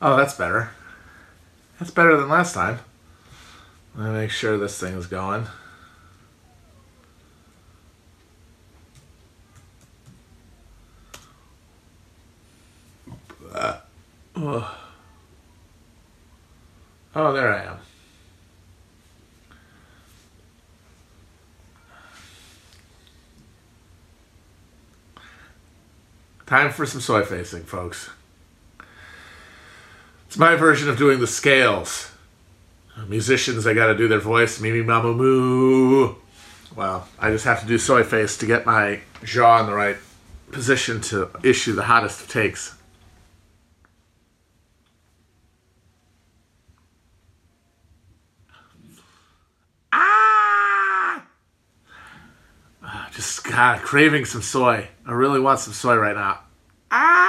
Oh, that's better. That's better than last time. Let me make sure this thing is going. Uh, oh. oh, there I am. Time for some soy facing, folks. It's my version of doing the scales. Musicians, they got to do their voice, mimi mamu moo. Well, I just have to do soy face to get my jaw in the right position to issue the hottest of takes. Ah! Ah, Just God, craving some soy. I really want some soy right now. Ah!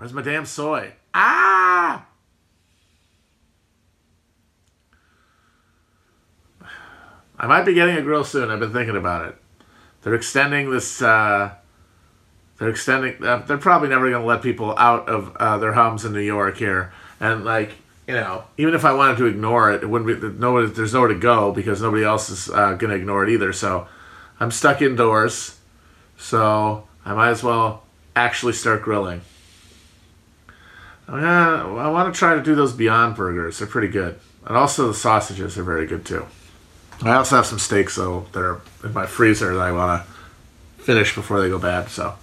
Where's my damn soy? Ah! I might be getting a grill soon. I've been thinking about it. They're extending this. Uh, they're extending. Uh, they're probably never going to let people out of uh, their homes in New York here, and like you know, even if I wanted to ignore it, it wouldn't be. No, there's nowhere to go because nobody else is uh, going to ignore it either. So I'm stuck indoors. So I might as well actually start grilling. Oh, yeah, I want to try to do those Beyond Burgers. They're pretty good, and also the sausages are very good too. I also have some steaks though that are in my freezer that I want to finish before they go bad. So,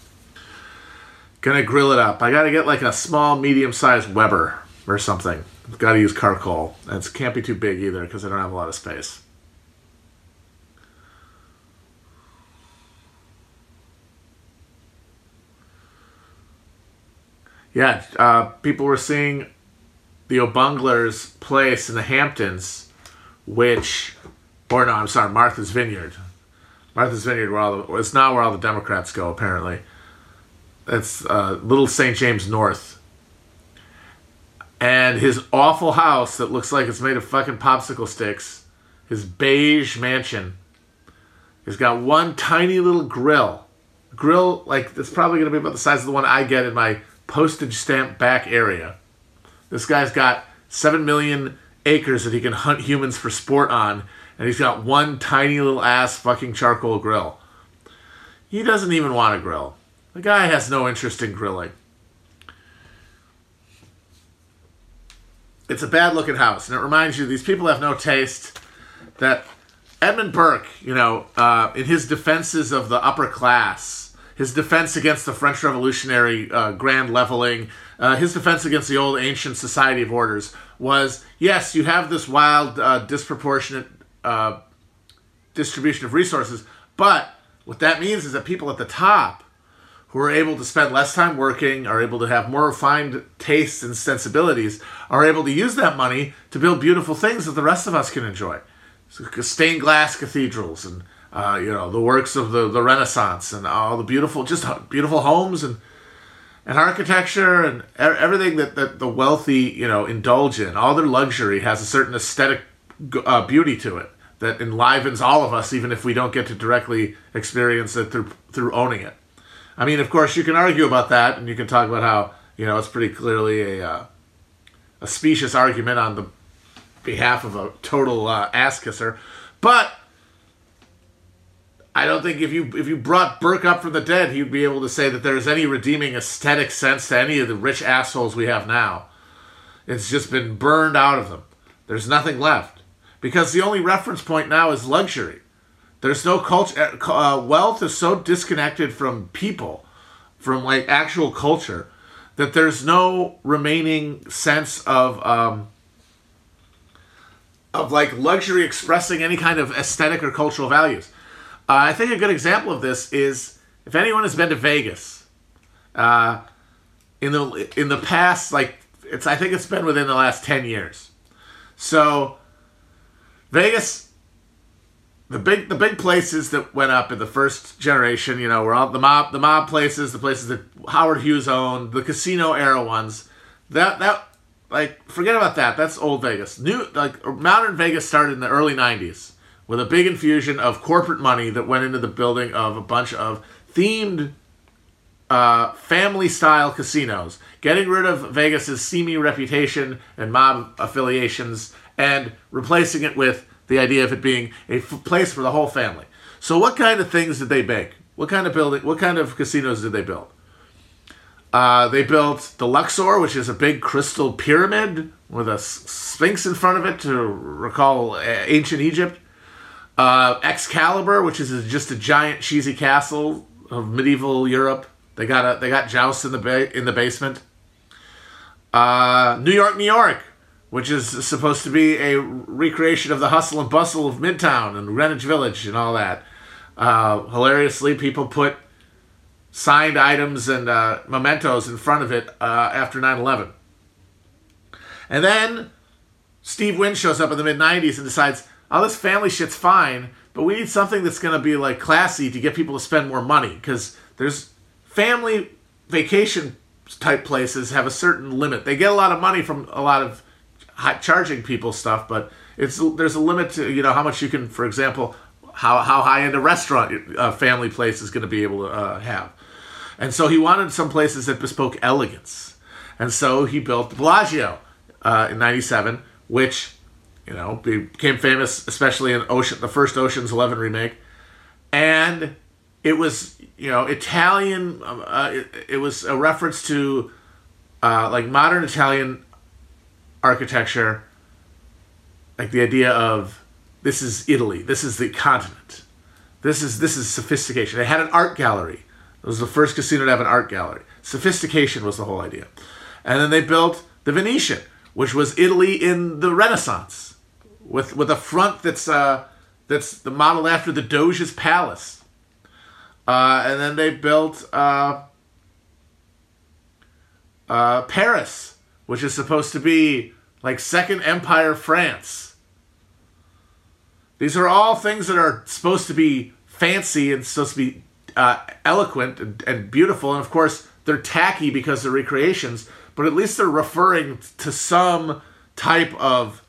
gonna grill it up. I gotta get like a small, medium-sized Weber or something. Got to use charcoal, it can't be too big either because I don't have a lot of space. Yeah, uh, people were seeing the O'Bungler's place in the Hamptons, which or no, I'm sorry, Martha's Vineyard. Martha's Vineyard, where all the, it's not where all the Democrats go, apparently. It's uh, Little St. James North. And his awful house that looks like it's made of fucking popsicle sticks, his beige mansion, has got one tiny little grill. Grill, like, it's probably going to be about the size of the one I get in my postage stamp back area. This guy's got 7 million acres that he can hunt humans for sport on and he's got one tiny little ass fucking charcoal grill. He doesn't even want to grill. The guy has no interest in grilling. It's a bad looking house, and it reminds you these people have no taste. That Edmund Burke, you know, uh, in his defenses of the upper class, his defense against the French Revolutionary uh, grand leveling, uh, his defense against the old ancient society of orders was yes, you have this wild, uh, disproportionate uh, distribution of resources. But what that means is that people at the top who are able to spend less time working, are able to have more refined tastes and sensibilities, are able to use that money to build beautiful things that the rest of us can enjoy. So stained glass cathedrals and uh, you know the works of the, the Renaissance and all the beautiful, just beautiful homes and and architecture and everything that, that the wealthy you know indulge in. All their luxury has a certain aesthetic uh, beauty to it that enlivens all of us, even if we don't get to directly experience it through through owning it. I mean, of course, you can argue about that, and you can talk about how you know it's pretty clearly a uh, a specious argument on the behalf of a total uh, ass kisser, but I don't think if you if you brought Burke up from the dead, he'd be able to say that there's any redeeming aesthetic sense to any of the rich assholes we have now. It's just been burned out of them. There's nothing left because the only reference point now is luxury. There's no culture. Uh, wealth is so disconnected from people, from like actual culture, that there's no remaining sense of um, of like luxury expressing any kind of aesthetic or cultural values. Uh, I think a good example of this is if anyone has been to Vegas, uh, in the in the past, like it's I think it's been within the last ten years. So Vegas, the big the big places that went up in the first generation, you know, were all the mob the mob places, the places that Howard Hughes owned, the casino era ones. That that like forget about that. That's old Vegas. New like modern Vegas started in the early '90s with a big infusion of corporate money that went into the building of a bunch of themed uh, family style casinos, getting rid of Vegas's seamy reputation and mob affiliations, and replacing it with the idea of it being a f- place for the whole family. So, what kind of things did they make? What kind of building? What kind of casinos did they build? Uh, they built the Luxor, which is a big crystal pyramid with a sphinx in front of it to recall uh, ancient Egypt. Uh, Excalibur, which is just a giant cheesy castle of medieval Europe. They got a they got jousts in the ba- in the basement. Uh, New York, New York, which is supposed to be a recreation of the hustle and bustle of Midtown and Greenwich Village and all that. Uh, hilariously, people put signed items and uh, mementos in front of it uh, after 9 11. And then Steve Wynn shows up in the mid 90s and decides, oh, this family shit's fine, but we need something that's going to be like classy to get people to spend more money because there's family vacation type places have a certain limit. They get a lot of money from a lot of charging people stuff, but it's there's a limit to you know how much you can, for example, how how high end a restaurant uh, family place is going to be able to uh, have. And so he wanted some places that bespoke elegance. And so he built Bellagio uh, in 97, which, you know, became famous, especially in Ocean, the first Ocean's 11 remake. And it was, you know, Italian, uh, it, it, was a reference to uh, like modern Italian architecture, like the idea of this is Italy, this is the continent. This is this is sophistication. It had an art gallery it was the first casino to have an art gallery. Sophistication was the whole idea. And then they built the Venetian, which was Italy in the Renaissance, with with a front that's uh, that's the model after the Doge's palace. Uh, and then they built uh, uh, Paris, which is supposed to be like Second Empire France. These are all things that are supposed to be fancy and supposed to be uh, eloquent and, and beautiful, and of course they're tacky because they're recreations. But at least they're referring to some type of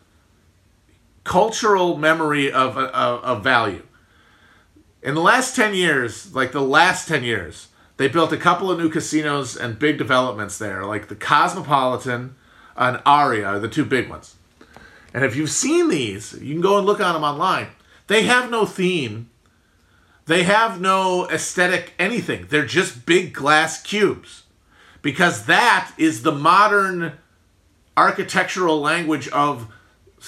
cultural memory of, of, of value. In the last 10 years, like the last 10 years, they built a couple of new casinos and big developments there, like the Cosmopolitan and Aria, are the two big ones. And if you've seen these, you can go and look on them online. They have no theme. They have no aesthetic anything. They're just big glass cubes. Because that is the modern architectural language of,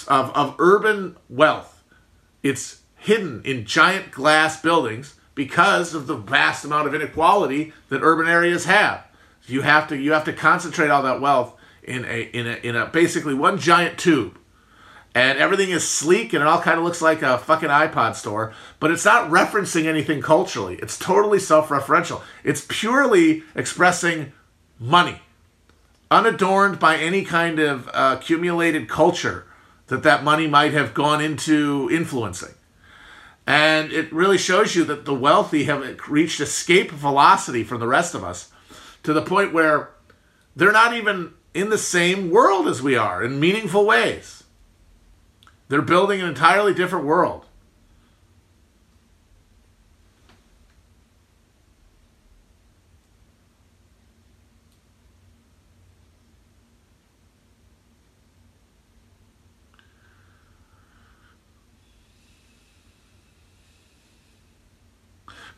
of, of urban wealth. It's hidden in giant glass buildings because of the vast amount of inequality that urban areas have. You have to you have to concentrate all that wealth in a in a in a basically one giant tube and everything is sleek and it all kind of looks like a fucking iPod store, but it's not referencing anything culturally. It's totally self referential. It's purely expressing money, unadorned by any kind of uh, accumulated culture that that money might have gone into influencing. And it really shows you that the wealthy have reached escape velocity from the rest of us to the point where they're not even in the same world as we are in meaningful ways they're building an entirely different world.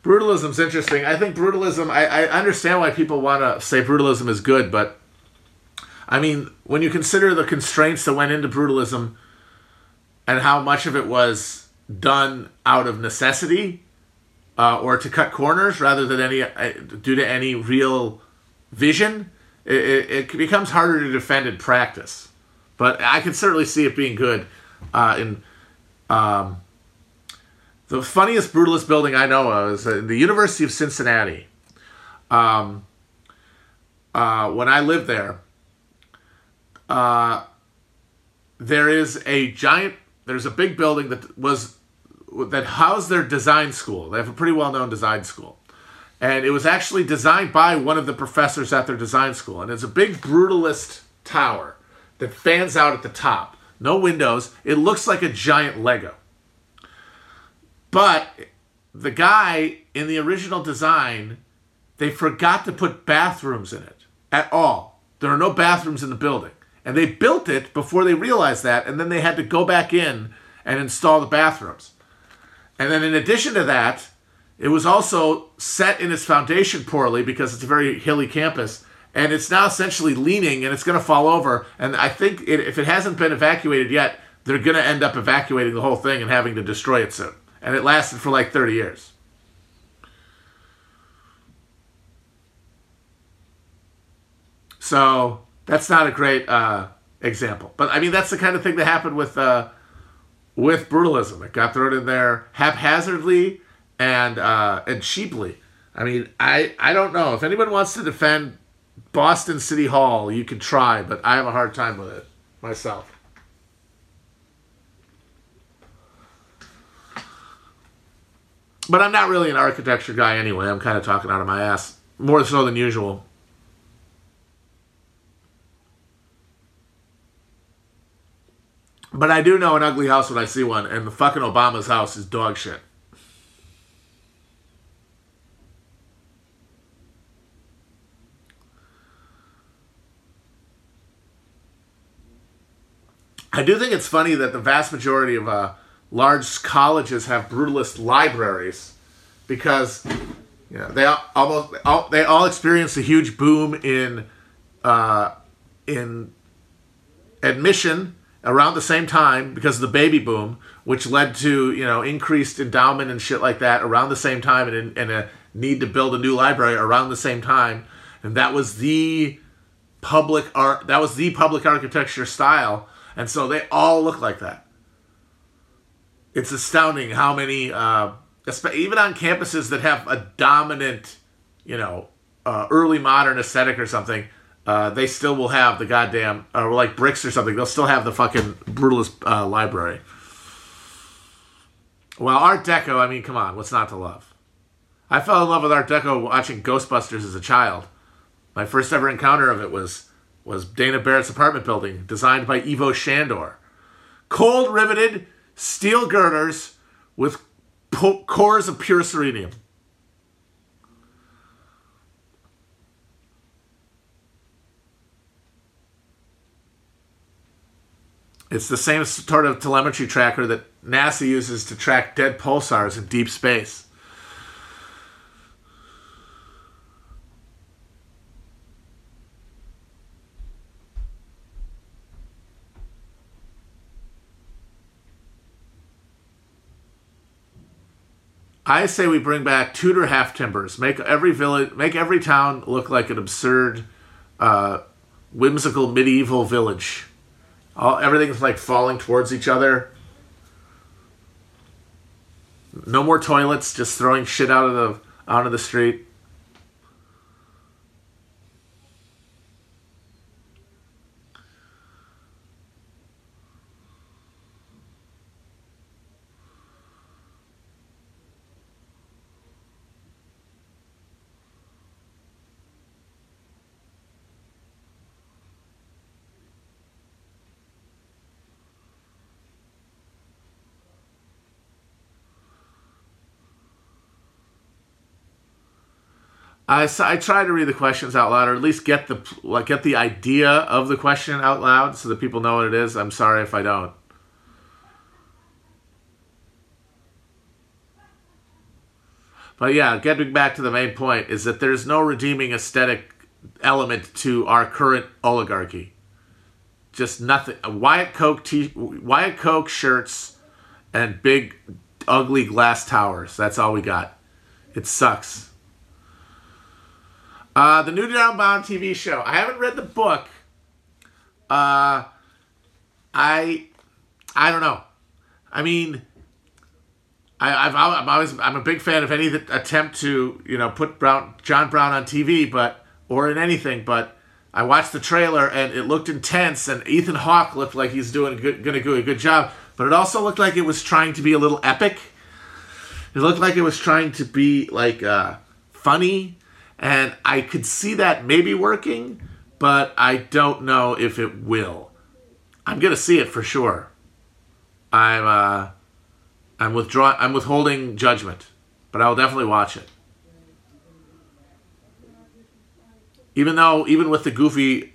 Brutalism's interesting. I think brutalism. I, I understand why people want to say brutalism is good, but I mean, when you consider the constraints that went into brutalism, and how much of it was done out of necessity uh, or to cut corners rather than any uh, due to any real vision, it, it, becomes harder to defend in practice. But I can certainly see it being good uh, in. Um, the funniest brutalist building I know of is the University of Cincinnati. Um, uh, when I lived there, uh, there is a giant there's a big building that was that housed their design school. They have a pretty well-known design school. And it was actually designed by one of the professors at their design school. And it's a big brutalist tower that fans out at the top. No windows. It looks like a giant Lego. But the guy in the original design, they forgot to put bathrooms in it at all. There are no bathrooms in the building. And they built it before they realized that, and then they had to go back in and install the bathrooms. And then, in addition to that, it was also set in its foundation poorly because it's a very hilly campus, and it's now essentially leaning and it's going to fall over. And I think it, if it hasn't been evacuated yet, they're going to end up evacuating the whole thing and having to destroy it soon. And it lasted for like 30 years. So that's not a great uh, example. But I mean, that's the kind of thing that happened with uh, with brutalism. It got thrown in there haphazardly and uh, and cheaply. I mean, I I don't know if anyone wants to defend Boston City Hall. You can try, but I have a hard time with it myself. But I'm not really an architecture guy anyway. I'm kind of talking out of my ass more so than usual. But I do know an ugly house when I see one, and the fucking Obama's house is dog shit. I do think it's funny that the vast majority of uh, large colleges have brutalist libraries because you know, they all, almost all, they all experienced a huge boom in uh, in admission around the same time because of the baby boom, which led to you know increased endowment and shit like that around the same time, and, and a need to build a new library around the same time, and that was the public art. That was the public architecture style, and so they all look like that. It's astounding how many, uh, even on campuses that have a dominant, you know, uh, early modern aesthetic or something uh, they still will have the goddamn, or like bricks or something. They'll still have the fucking brutalist uh, library. Well, Art Deco. I mean, come on, what's not to love? I fell in love with Art Deco watching Ghostbusters as a child. My first ever encounter of it was was Dana Barrett's apartment building, designed by Ivo Shandor. Cold riveted steel girders with cores of pure selenium. It's the same sort of telemetry tracker that NASA uses to track dead pulsars in deep space. I say we bring back Tudor half timbers. Make every village, make every town look like an absurd, uh, whimsical medieval village. All everything's like falling towards each other. No more toilets, just throwing shit out of the out of the street. I, I try to read the questions out loud, or at least get the like get the idea of the question out loud, so that people know what it is. I'm sorry if I don't. But yeah, getting back to the main point is that there's no redeeming aesthetic element to our current oligarchy. Just nothing. Wyatt Koch t- Wyatt Koch shirts and big ugly glass towers. That's all we got. It sucks. Uh, the new Downbound TV show. I haven't read the book. Uh, I, I don't know. I mean, I, I've, I'm always I'm a big fan of any attempt to you know put Brown John Brown on TV, but or in anything. But I watched the trailer and it looked intense, and Ethan Hawke looked like he's doing good, gonna do a good job. But it also looked like it was trying to be a little epic. It looked like it was trying to be like uh, funny and I could see that maybe working, but I don't know if it will. I'm gonna see it for sure. I'm uh, I'm withdraw I'm withholding judgment, but I'll definitely watch it. even though even with the goofy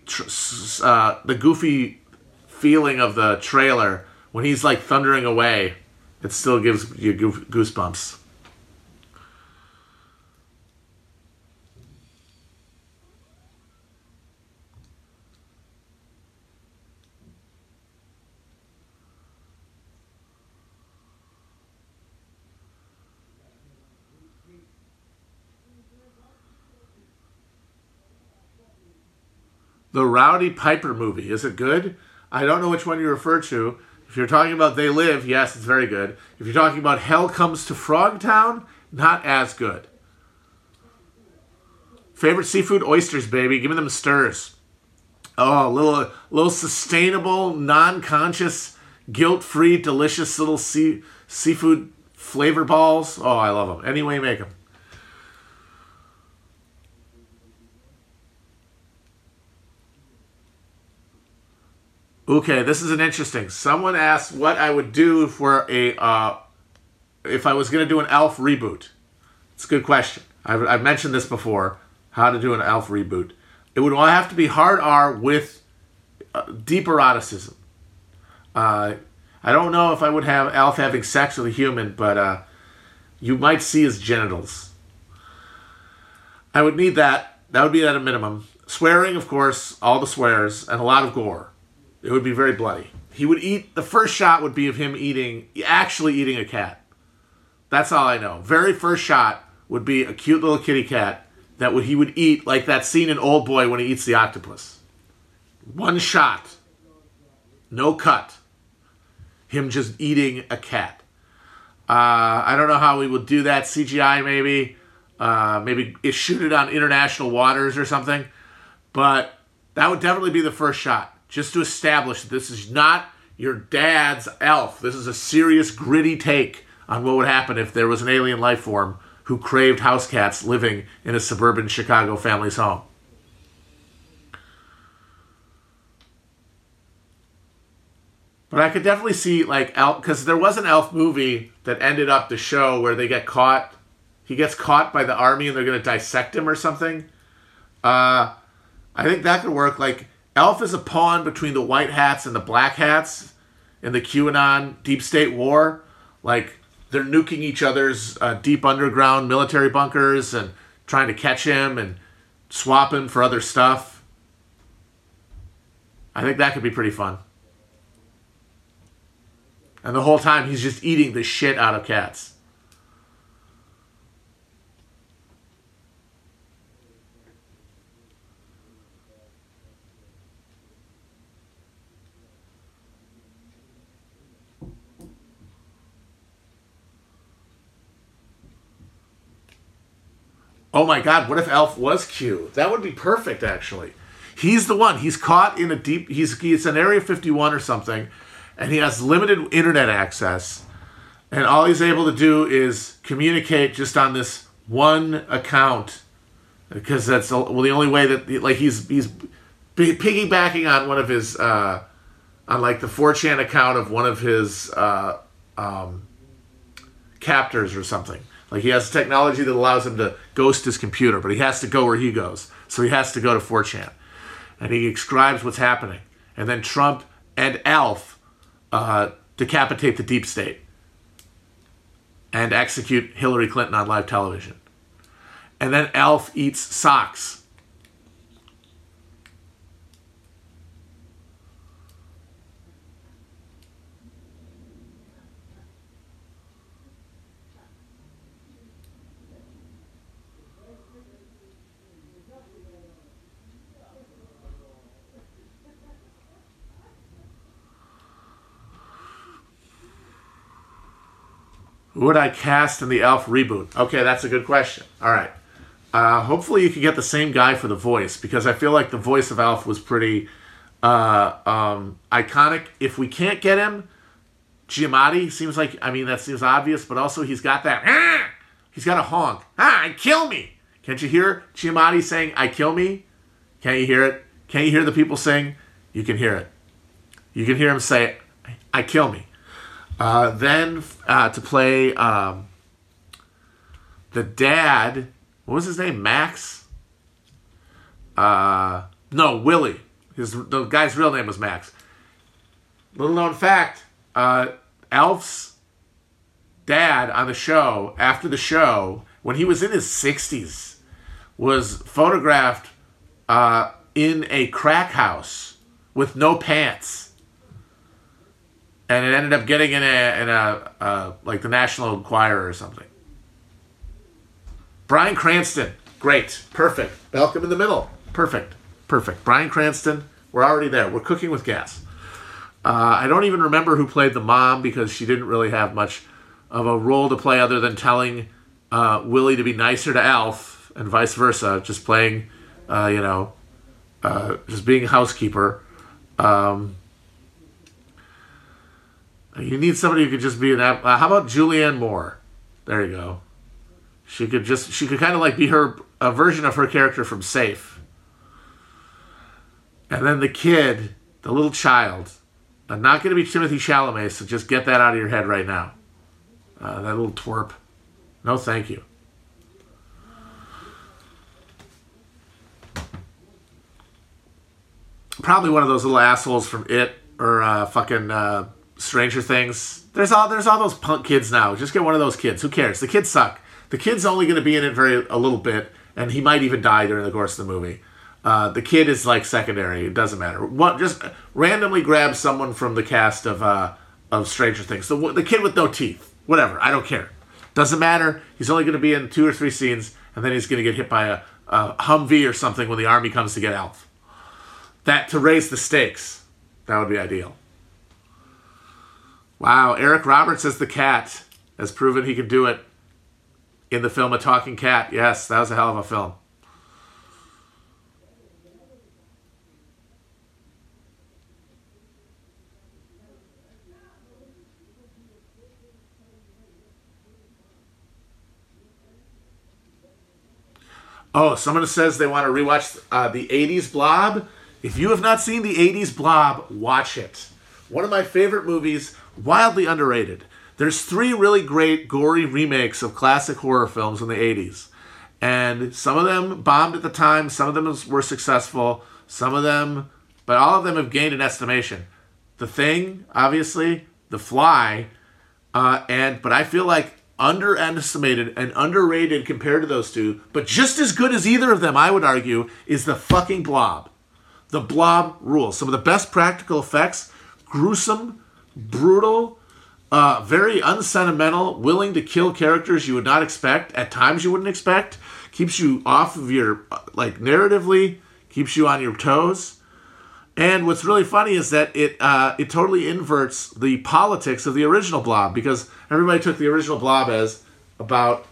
uh, the goofy feeling of the trailer when he's like thundering away it still gives you goosebumps the Roddy Piper movie. Is it good? I don't know which one you refer to. If you're talking about They Live, yes, it's very good. If you're talking about Hell Comes to Frogtown, not as good. Favorite seafood oysters, baby. Give me them stirs. Oh, a little, little sustainable, non-conscious, guilt-free, delicious little sea, seafood flavor balls. Oh, I love them. Any way you make them. Okay, this is an interesting. Someone asked what I would do for a uh, if I was going to do an Alf reboot. It's a good question. I've, I've mentioned this before. How to do an Alf reboot? It would all have to be hard R with uh, deep eroticism. Uh, I don't know if I would have Alf having sex with a human, but uh, you might see his genitals. I would need that. That would be at a minimum. Swearing, of course, all the swears, and a lot of gore. It would be very bloody. He would eat. The first shot would be of him eating, actually eating a cat. That's all I know. Very first shot would be a cute little kitty cat that would he would eat like that scene in Old Boy when he eats the octopus. One shot, no cut. Him just eating a cat. Uh, I don't know how we would do that. CGI maybe, uh, maybe shoot it on international waters or something. But that would definitely be the first shot just to establish that this is not your dad's elf. This is a serious, gritty take on what would happen if there was an alien life form who craved house cats living in a suburban Chicago family's home. But I could definitely see like elf because there was an elf movie that ended up the show where they get caught. He gets caught by the army and they're going to dissect him or something. Uh, I think that could work. Like Alf is a pawn between the white hats and the black hats in the QAnon deep state war. Like they're nuking each other's uh, deep underground military bunkers and trying to catch him and swap him for other stuff. I think that could be pretty fun. And the whole time he's just eating the shit out of cats. Oh my god, what if Alf was Q? That would be perfect actually. He's the one. He's caught in a deep he's he's in Area 51 or something and he has limited internet access and all he's able to do is communicate just on this one account because that's well the only way that like he's he's piggybacking on one of his uh on like the 4chan account of one of his uh um captors or something like he has technology that allows him to ghost his computer, but he has to go where he goes. So he has to go to 4chan. And he describes what's happening. And then Trump and Alf uh, decapitate the deep state and execute Hillary Clinton on live television. And then Alf eats socks would I cast in the Alf reboot? Okay, that's a good question. All right. Uh, hopefully, you can get the same guy for the voice because I feel like the voice of Alf was pretty uh, um, iconic. If we can't get him, Giamatti seems like I mean that seems obvious, but also he's got that. Ah! He's got a honk. Ah, I kill me. Can't you hear Giamatti saying "I kill me"? Can't you hear it? Can't you hear the people sing? You can hear it. You can hear him say, "I kill me." Uh, then uh, to play um, the dad, what was his name? Max. Uh, no, Willie. His the guy's real name was Max. Little known fact: uh, Alf's dad on the show after the show when he was in his sixties was photographed uh, in a crack house with no pants, and it ended up getting in a in a uh, like the National Enquirer or something. Bryan Cranston, great, perfect. Malcolm in the Middle, perfect, perfect. Bryan Cranston, we're already there. We're cooking with gas. Uh, I don't even remember who played the mom because she didn't really have much of a role to play other than telling uh, Willie to be nicer to Alf and vice versa, just playing, uh, you know, uh, just being a housekeeper. Um, you need somebody who could just be an. Uh, how about Julianne Moore? There you go. She could just she could kind of like be her a version of her character from Safe. And then the kid, the little child, I'm not going to be Timothée Chalamet, so just get that out of your head right now. Uh, that little twerp. No, thank you. Probably one of those little assholes from It or uh, fucking uh, Stranger Things. There's all there's all those punk kids now. Just get one of those kids. Who cares? The kids suck. The kid's only going to be in it very a little bit, and he might even die during the course of the movie. Uh, the kid is like secondary. It doesn't matter. What just randomly grab someone from the cast of uh, of Stranger Things. The the kid with no teeth. Whatever. I don't care. Doesn't matter. He's only going to be in two or three scenes, and then he's going to get hit by a, a Humvee or something when the army comes to get Alf. That to raise the stakes. That would be ideal. Wow, Eric Roberts as the cat has proven he can do it in the film A Talking Cat. Yes, that was a hell of a film. Oh, someone says they want to rewatch uh, the 80s Blob. If you have not seen the 80s Blob, watch it. One of my favorite movies, wildly underrated. There's three really great gory remakes of classic horror films in the 80s. And some of them bombed at the time, some of them were successful, some of them, but all of them have gained an estimation. The Thing, obviously, The Fly, uh, and but I feel like underestimated and underrated compared to those two, but just as good as either of them, I would argue, is the fucking Blob. The Blob rules. Some of the best practical effects, gruesome, brutal, uh, very unsentimental, willing to kill characters you would not expect, at times you wouldn't expect, keeps you off of your, like, narratively, keeps you on your toes. And what's really funny is that it uh, it totally inverts the politics of the original Blob because everybody took the original Blob as about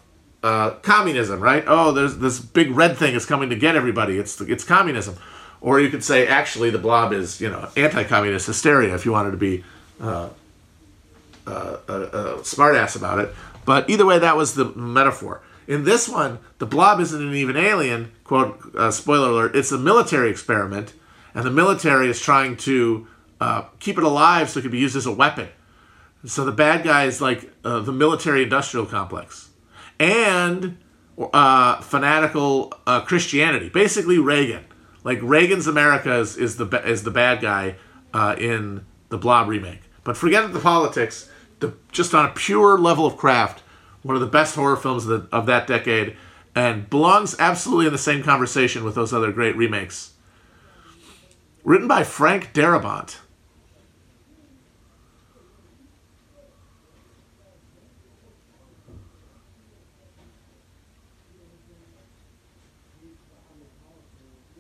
uh, communism, right? Oh, there's this big red thing is coming to get everybody. It's it's communism, or you could say actually the Blob is you know anti-communist hysteria if you wanted to be uh, uh, smartass about it. But either way, that was the metaphor. In this one, the blob isn't an even alien, quote, uh, spoiler alert, it's a military experiment, and the military is trying to uh, keep it alive so it can be used as a weapon. So the bad guy is like uh, the military industrial complex. And uh, fanatical uh, Christianity, basically Reagan. Like Reagan's America is, is the is the bad guy uh, in the Blob remake. But forget the politics the, just on a pure level of craft, one of the best horror films of, the, of that decade, and belongs absolutely in the same conversation with those other great remakes. Written by Frank Darabont.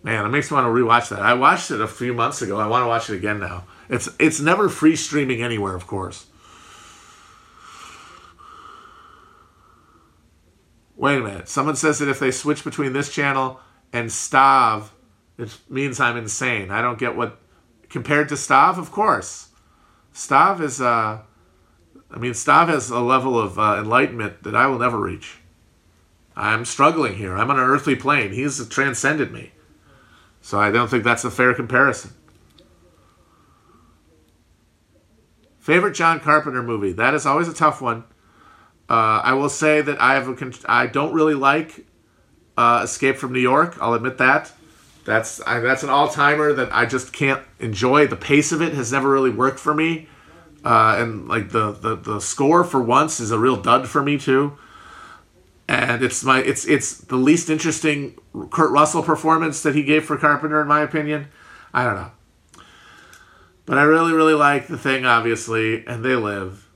Man, it makes me want to rewatch that. I watched it a few months ago. I want to watch it again now. It's it's never free streaming anywhere, of course. Wait a minute. Someone says that if they switch between this channel and Stav, it means I'm insane. I don't get what. Compared to Stav, of course. Stav is, uh, I mean, Stav has a level of uh, enlightenment that I will never reach. I'm struggling here. I'm on an earthly plane. He's transcended me. So I don't think that's a fair comparison. Favorite John Carpenter movie? That is always a tough one. Uh, I will say that I have a con- I don't really like uh, Escape from New York. I'll admit that. That's I, that's an all timer that I just can't enjoy. The pace of it has never really worked for me, uh, and like the, the the score for once is a real dud for me too. And it's my it's it's the least interesting Kurt Russell performance that he gave for Carpenter in my opinion. I don't know, but I really really like the thing obviously, and they live.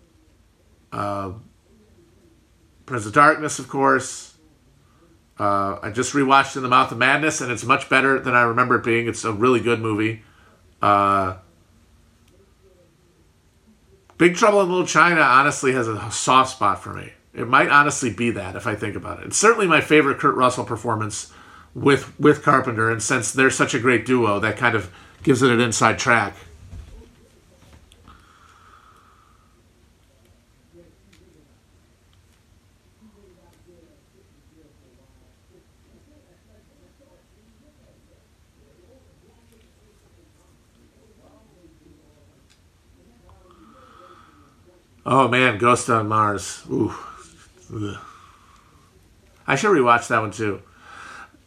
Uh, Prince of Darkness, of course. Uh, I just rewatched In the Mouth of Madness, and it's much better than I remember it being. It's a really good movie. Uh, Big Trouble in Little China honestly has a soft spot for me. It might honestly be that if I think about it. It's certainly my favorite Kurt Russell performance with with Carpenter, and since they're such a great duo, that kind of gives it an inside track. Oh man, Ghosts of Mars. Ooh. Ugh. I should rewatch that one too.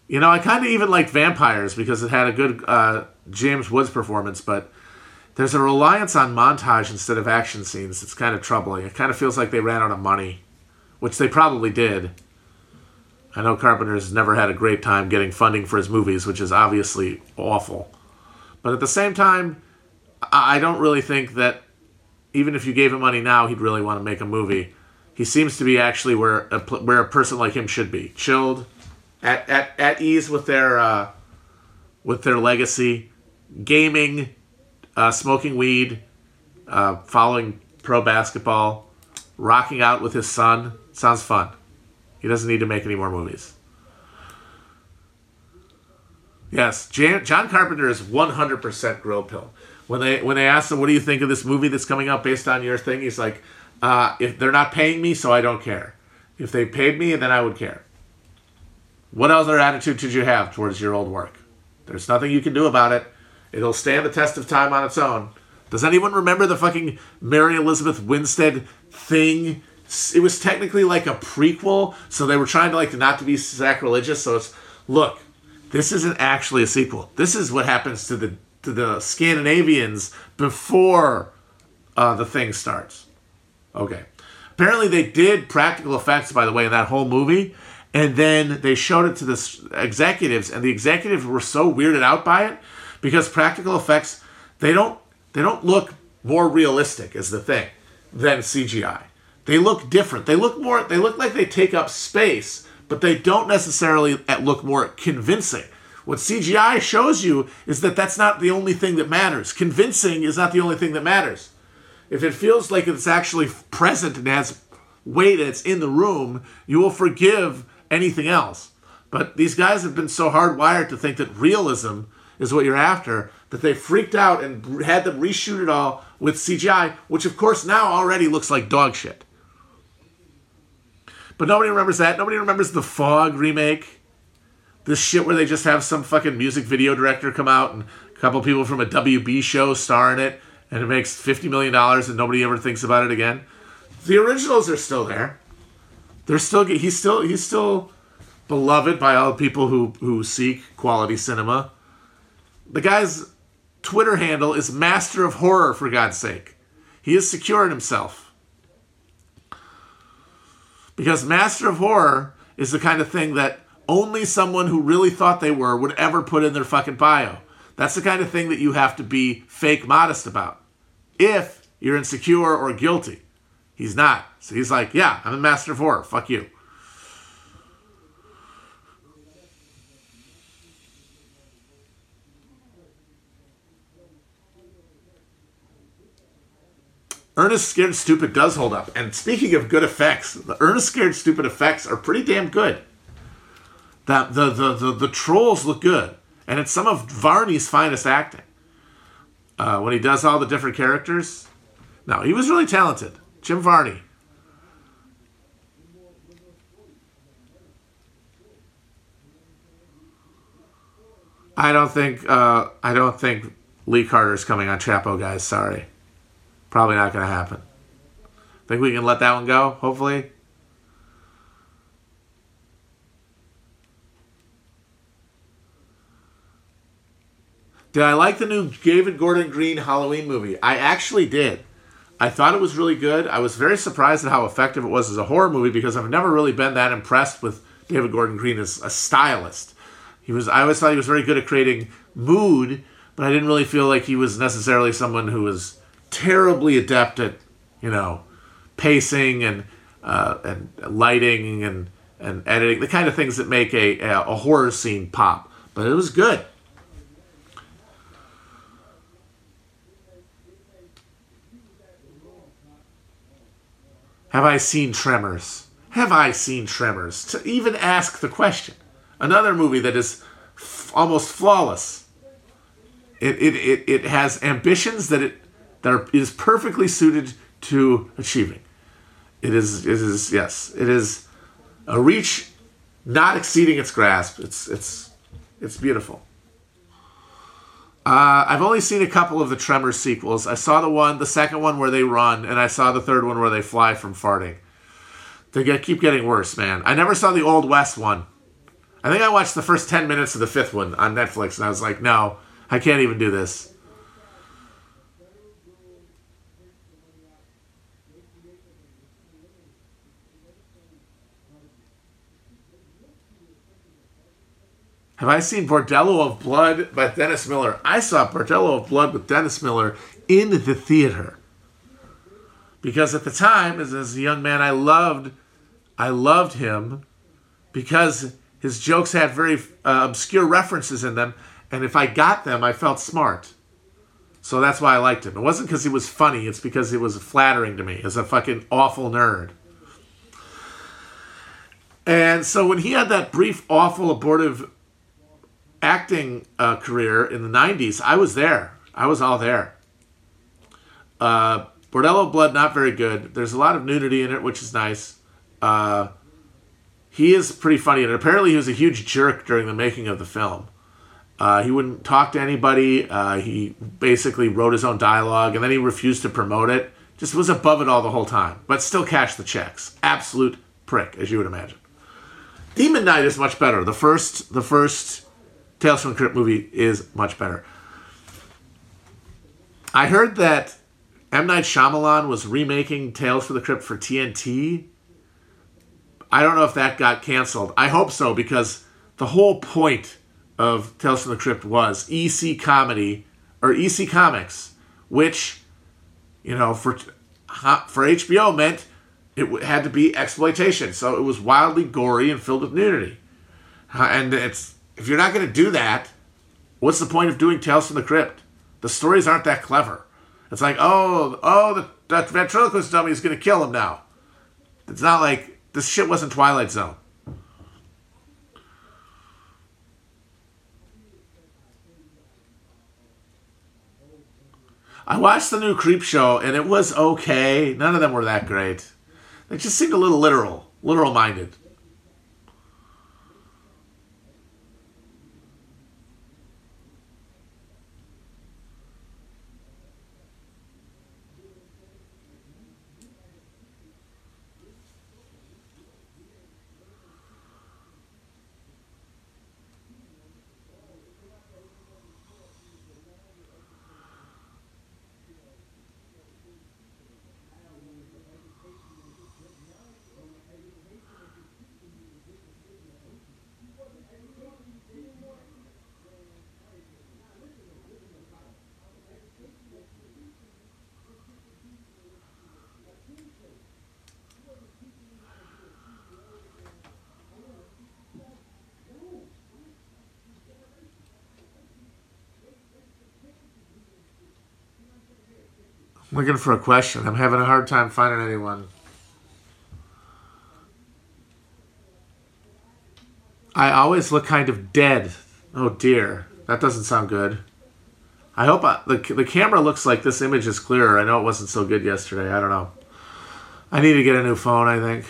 You know, I kind of even liked Vampires because it had a good uh, James Woods performance, but there's a reliance on montage instead of action scenes. It's kind of troubling. It kind of feels like they ran out of money, which they probably did. I know Carpenter's never had a great time getting funding for his movies, which is obviously awful. But at the same time, I don't really think that even if you gave him money now, he'd really want to make a movie. He seems to be actually where a, where a person like him should be, chilled, at, at, at ease with their uh, with their legacy, gaming, uh, smoking weed, uh, following pro basketball, rocking out with his son. Sounds fun. He doesn't need to make any more movies. Yes, Jan- John Carpenter is 100% grill pill when they when they asked him, "What do you think of this movie that's coming out based on your thing?" He's like, uh, "If they're not paying me, so I don't care. If they paid me, then I would care." What other attitude should you have towards your old work? There's nothing you can do about it. It'll stand the test of time on its own. Does anyone remember the fucking Mary Elizabeth Winstead thing? It was technically like a prequel, so they were trying to like not to be sacrilegious. So it's look, this isn't actually a sequel. This is what happens to the to the Scandinavians before uh, the thing starts. Okay. Apparently, they did practical effects, by the way, in that whole movie, and then they showed it to the executives, and the executives were so weirded out by it because practical effects they don't they don't look more realistic is the thing than CGI. They look different. They look more. They look like they take up space, but they don't necessarily look more convincing. What CGI shows you is that that's not the only thing that matters. Convincing is not the only thing that matters. If it feels like it's actually present and has weight and it's in the room, you will forgive anything else. But these guys have been so hardwired to think that realism is what you're after that they freaked out and had them reshoot it all with CGI, which of course now already looks like dog shit. But nobody remembers that. Nobody remembers the Fog remake this shit where they just have some fucking music video director come out and a couple people from a WB show star in it, and it makes fifty million dollars and nobody ever thinks about it again. The originals are still there. They're still he's still he's still beloved by all the people who who seek quality cinema. The guy's Twitter handle is Master of Horror for God's sake. He is secure in himself. Because Master of Horror is the kind of thing that only someone who really thought they were would ever put in their fucking bio. That's the kind of thing that you have to be fake modest about. If you're insecure or guilty. He's not. So he's like, yeah, I'm a master of horror. Fuck you. Ernest Scared Stupid does hold up. And speaking of good effects, the Ernest Scared Stupid effects are pretty damn good that the, the, the, the trolls look good. And it's some of Varney's finest acting. Uh, when he does all the different characters. No, he was really talented. Jim Varney. I don't think uh, I don't think Lee Carter's coming on Chapo, guys. Sorry, probably not going to happen. Think we can let that one go? Hopefully. Did I like the new David Gordon Green Halloween movie? I actually did. I thought it was really good. I was very surprised at how effective it was as a horror movie because I've never really been that impressed with David Gordon Green as a stylist. He was I always thought he was very good at creating mood, but I didn't really feel like he was necessarily someone who was terribly adept at, you know, pacing and uh, and lighting and and editing, the kind of things that make a, a horror scene pop. But it was good. Have I seen Tremors? Have I seen Tremors? To even ask the question. Another movie that is f- almost flawless. It, it, it, it has ambitions that it that are, is perfectly suited to achieving. It is it is yes, it is a reach not exceeding its grasp. It's it's it's beautiful. Uh, I've only seen a couple of the Tremors sequels. I saw the one, the second one where they run, and I saw the third one where they fly from farting. They get, keep getting worse, man. I never saw the Old West one. I think I watched the first 10 minutes of the fifth one on Netflix, and I was like, no, I can't even do this. Have I seen Bordello of Blood by Dennis Miller? I saw Bordello of Blood with Dennis Miller in the theater. Because at the time, as, as a young man, I loved, I loved him because his jokes had very uh, obscure references in them, and if I got them, I felt smart. So that's why I liked him. It wasn't because he was funny; it's because he was flattering to me as a fucking awful nerd. And so when he had that brief, awful, abortive acting uh, career in the 90s, I was there. I was all there. Uh, Bordello Blood, not very good. There's a lot of nudity in it, which is nice. Uh, he is pretty funny, and apparently he was a huge jerk during the making of the film. Uh, he wouldn't talk to anybody. Uh, he basically wrote his own dialogue, and then he refused to promote it. Just was above it all the whole time, but still cashed the checks. Absolute prick, as you would imagine. Demon Knight is much better. The first, the first Tales from the Crypt movie is much better. I heard that M. Night Shyamalan was remaking Tales from the Crypt for TNT. I don't know if that got canceled. I hope so because the whole point of Tales from the Crypt was EC Comedy or EC Comics, which, you know, for for HBO meant it had to be exploitation. So it was wildly gory and filled with nudity. And it's if you're not going to do that, what's the point of doing Tales from the Crypt? The stories aren't that clever. It's like, oh, oh, the, that ventriloquist dummy is going to kill him now. It's not like this shit wasn't Twilight Zone. I watched the new Creep Show and it was okay. None of them were that great. They just seemed a little literal, literal minded. Looking for a question. I'm having a hard time finding anyone. I always look kind of dead. Oh dear, that doesn't sound good. I hope I, the the camera looks like this image is clearer. I know it wasn't so good yesterday. I don't know. I need to get a new phone. I think.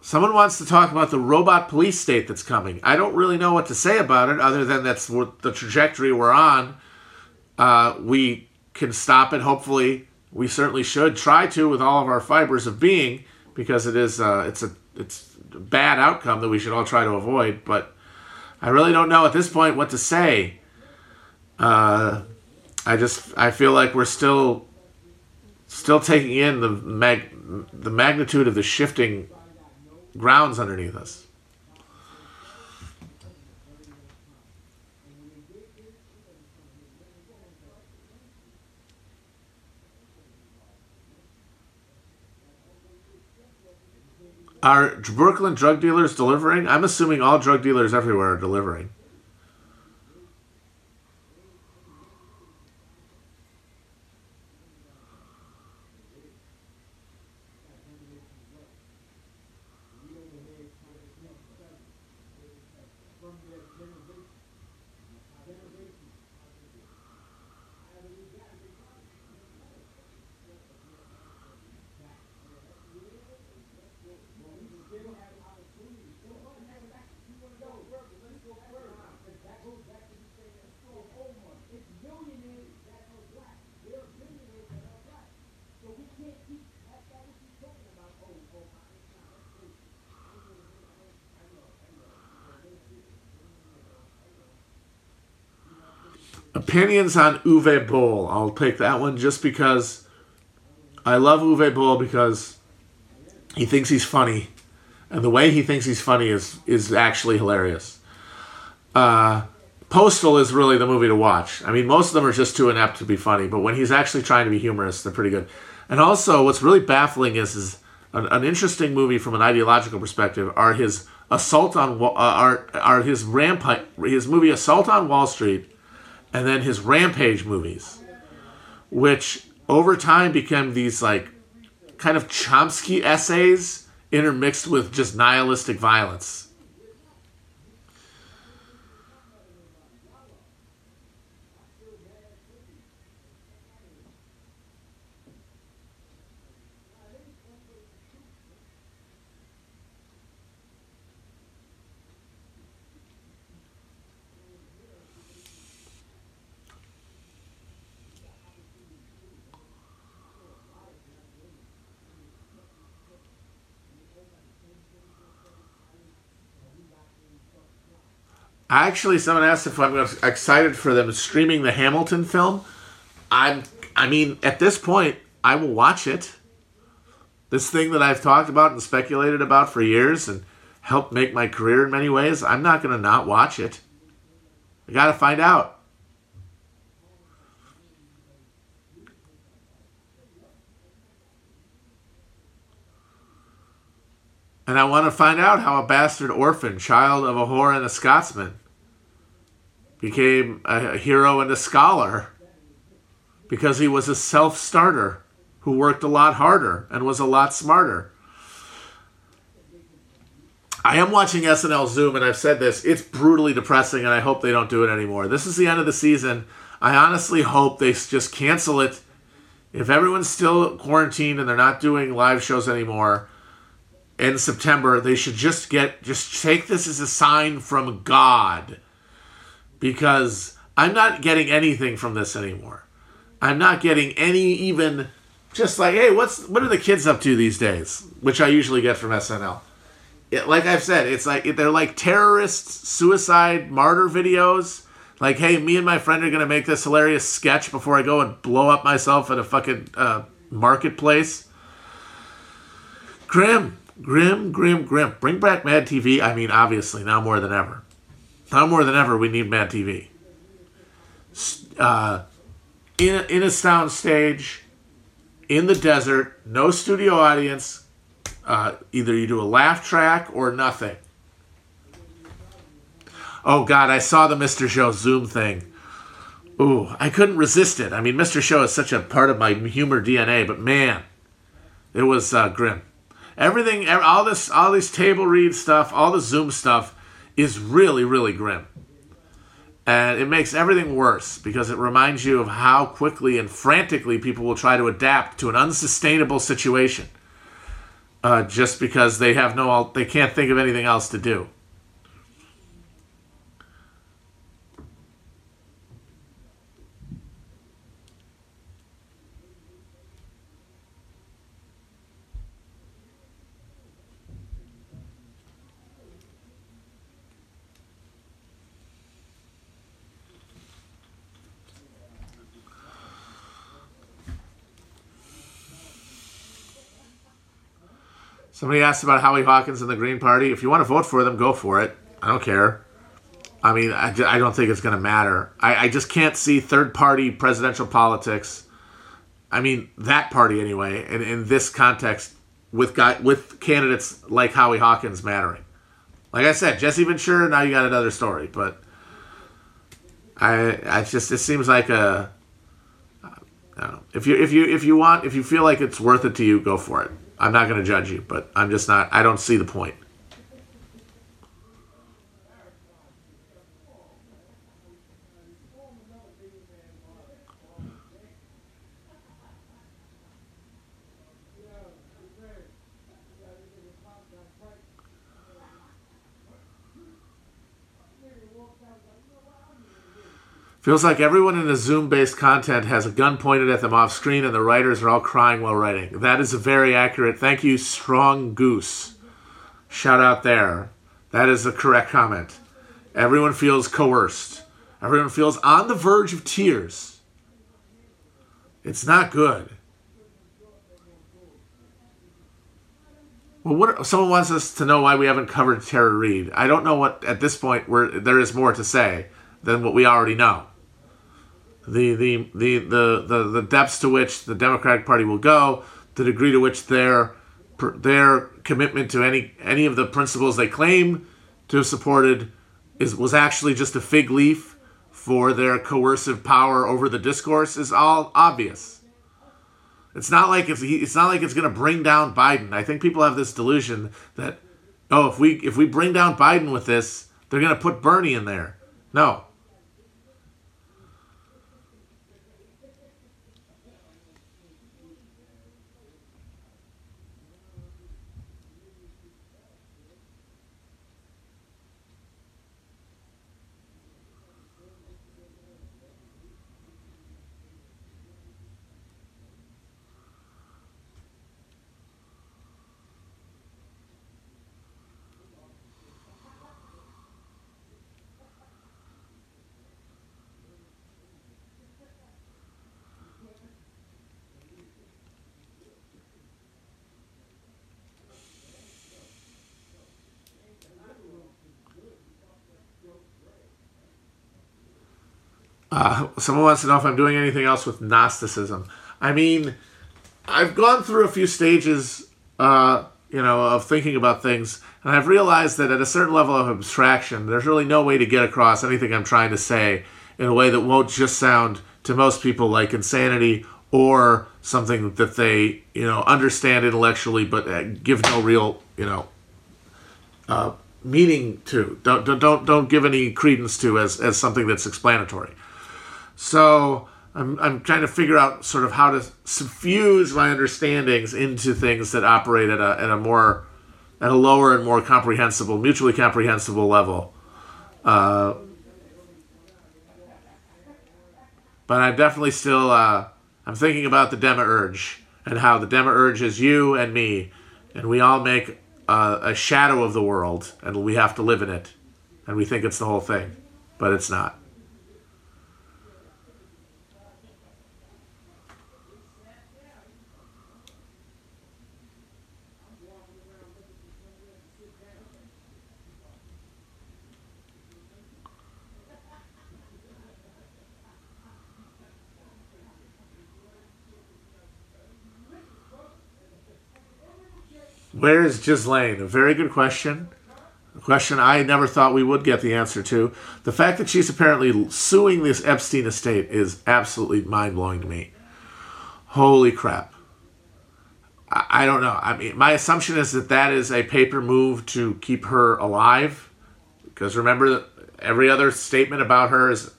Someone wants to talk about the robot police state that's coming. I don't really know what to say about it, other than that's what the trajectory we're on uh, we can stop it. Hopefully, we certainly should try to with all of our fibers of being, because it is uh, it's a it's a bad outcome that we should all try to avoid. But I really don't know at this point what to say. Uh, I just I feel like we're still still taking in the mag the magnitude of the shifting grounds underneath us. Are Brooklyn drug dealers delivering? I'm assuming all drug dealers everywhere are delivering. Opinions on Uwe Boll. I'll take that one just because I love Uwe Boll because he thinks he's funny, and the way he thinks he's funny is is actually hilarious. Uh, Postal is really the movie to watch. I mean, most of them are just too inept to be funny, but when he's actually trying to be humorous, they're pretty good. And also, what's really baffling is is an, an interesting movie from an ideological perspective are his assault on uh, are are his rampage his movie Assault on Wall Street and then his Rampage movies, which over time became these like kind of Chomsky essays intermixed with just nihilistic violence. Actually, someone asked if I'm excited for them streaming the Hamilton film. I'm. I mean, at this point, I will watch it. This thing that I've talked about and speculated about for years and helped make my career in many ways. I'm not going to not watch it. I got to find out. And I want to find out how a bastard orphan, child of a whore and a Scotsman, became a hero and a scholar because he was a self starter who worked a lot harder and was a lot smarter. I am watching SNL Zoom, and I've said this. It's brutally depressing, and I hope they don't do it anymore. This is the end of the season. I honestly hope they just cancel it. If everyone's still quarantined and they're not doing live shows anymore, in September, they should just get just take this as a sign from God. Because I'm not getting anything from this anymore. I'm not getting any even just like, hey, what's what are the kids up to these days? Which I usually get from SNL. It, like I've said, it's like they're like terrorist suicide martyr videos. Like, hey, me and my friend are gonna make this hilarious sketch before I go and blow up myself at a fucking uh, marketplace. Grim, Grim, grim, grim. Bring back Mad TV. I mean, obviously, now more than ever. Now more than ever, we need Mad TV. Uh, in, a, in a sound stage, in the desert, no studio audience. Uh, either you do a laugh track or nothing. Oh God, I saw the Mr. Show Zoom thing. Ooh, I couldn't resist it. I mean, Mr. Show is such a part of my humor DNA, but man, it was uh, grim. Everything, all this, all this table read stuff, all the Zoom stuff is really, really grim. And it makes everything worse because it reminds you of how quickly and frantically people will try to adapt to an unsustainable situation uh, just because they have no, they can't think of anything else to do. Somebody asked about Howie Hawkins and the Green Party. If you want to vote for them, go for it. I don't care. I mean, I, I don't think it's going to matter. I, I just can't see third party presidential politics. I mean, that party anyway, and in this context, with guy, with candidates like Howie Hawkins mattering. Like I said, Jesse Ventura, now you got another story, but I, I just it seems like a. If you if you if you want if you feel like it's worth it to you, go for it. I'm not going to judge you, but I'm just not. I don't see the point. Feels like everyone in the Zoom based content has a gun pointed at them off screen and the writers are all crying while writing. That is a very accurate. Thank you, Strong Goose. Shout out there. That is the correct comment. Everyone feels coerced. Everyone feels on the verge of tears. It's not good. Well, what someone wants us to know why we haven't covered Tara Reade. I don't know what at this point where there is more to say than what we already know the, the, the, the, the, the depths to which the Democratic Party will go, the degree to which their their commitment to any any of the principles they claim to have supported is was actually just a fig leaf for their coercive power over the discourse is all obvious. It's not like it's it's not like it's going to bring down Biden. I think people have this delusion that oh if we if we bring down Biden with this, they're going to put Bernie in there. No, Uh, someone wants to know if I'm doing anything else with Gnosticism. I mean, I've gone through a few stages, uh, you know, of thinking about things, and I've realized that at a certain level of abstraction, there's really no way to get across anything I'm trying to say in a way that won't just sound to most people like insanity or something that they, you know, understand intellectually but uh, give no real, you know, uh, meaning to. Don't, don't don't give any credence to as as something that's explanatory. So I'm, I'm trying to figure out sort of how to suffuse my understandings into things that operate at a, at a more at a lower and more comprehensible, mutually comprehensible level. Uh, but I'm definitely still uh, I'm thinking about the demiurge and how the demiurge is you and me, and we all make a shadow of the world, and we have to live in it, and we think it's the whole thing, but it's not. Where is Ghislaine? A very good question. A question I never thought we would get the answer to. The fact that she's apparently suing this Epstein estate is absolutely mind blowing to me. Holy crap. I, I don't know. I mean, my assumption is that that is a paper move to keep her alive. Because remember, every other statement about her is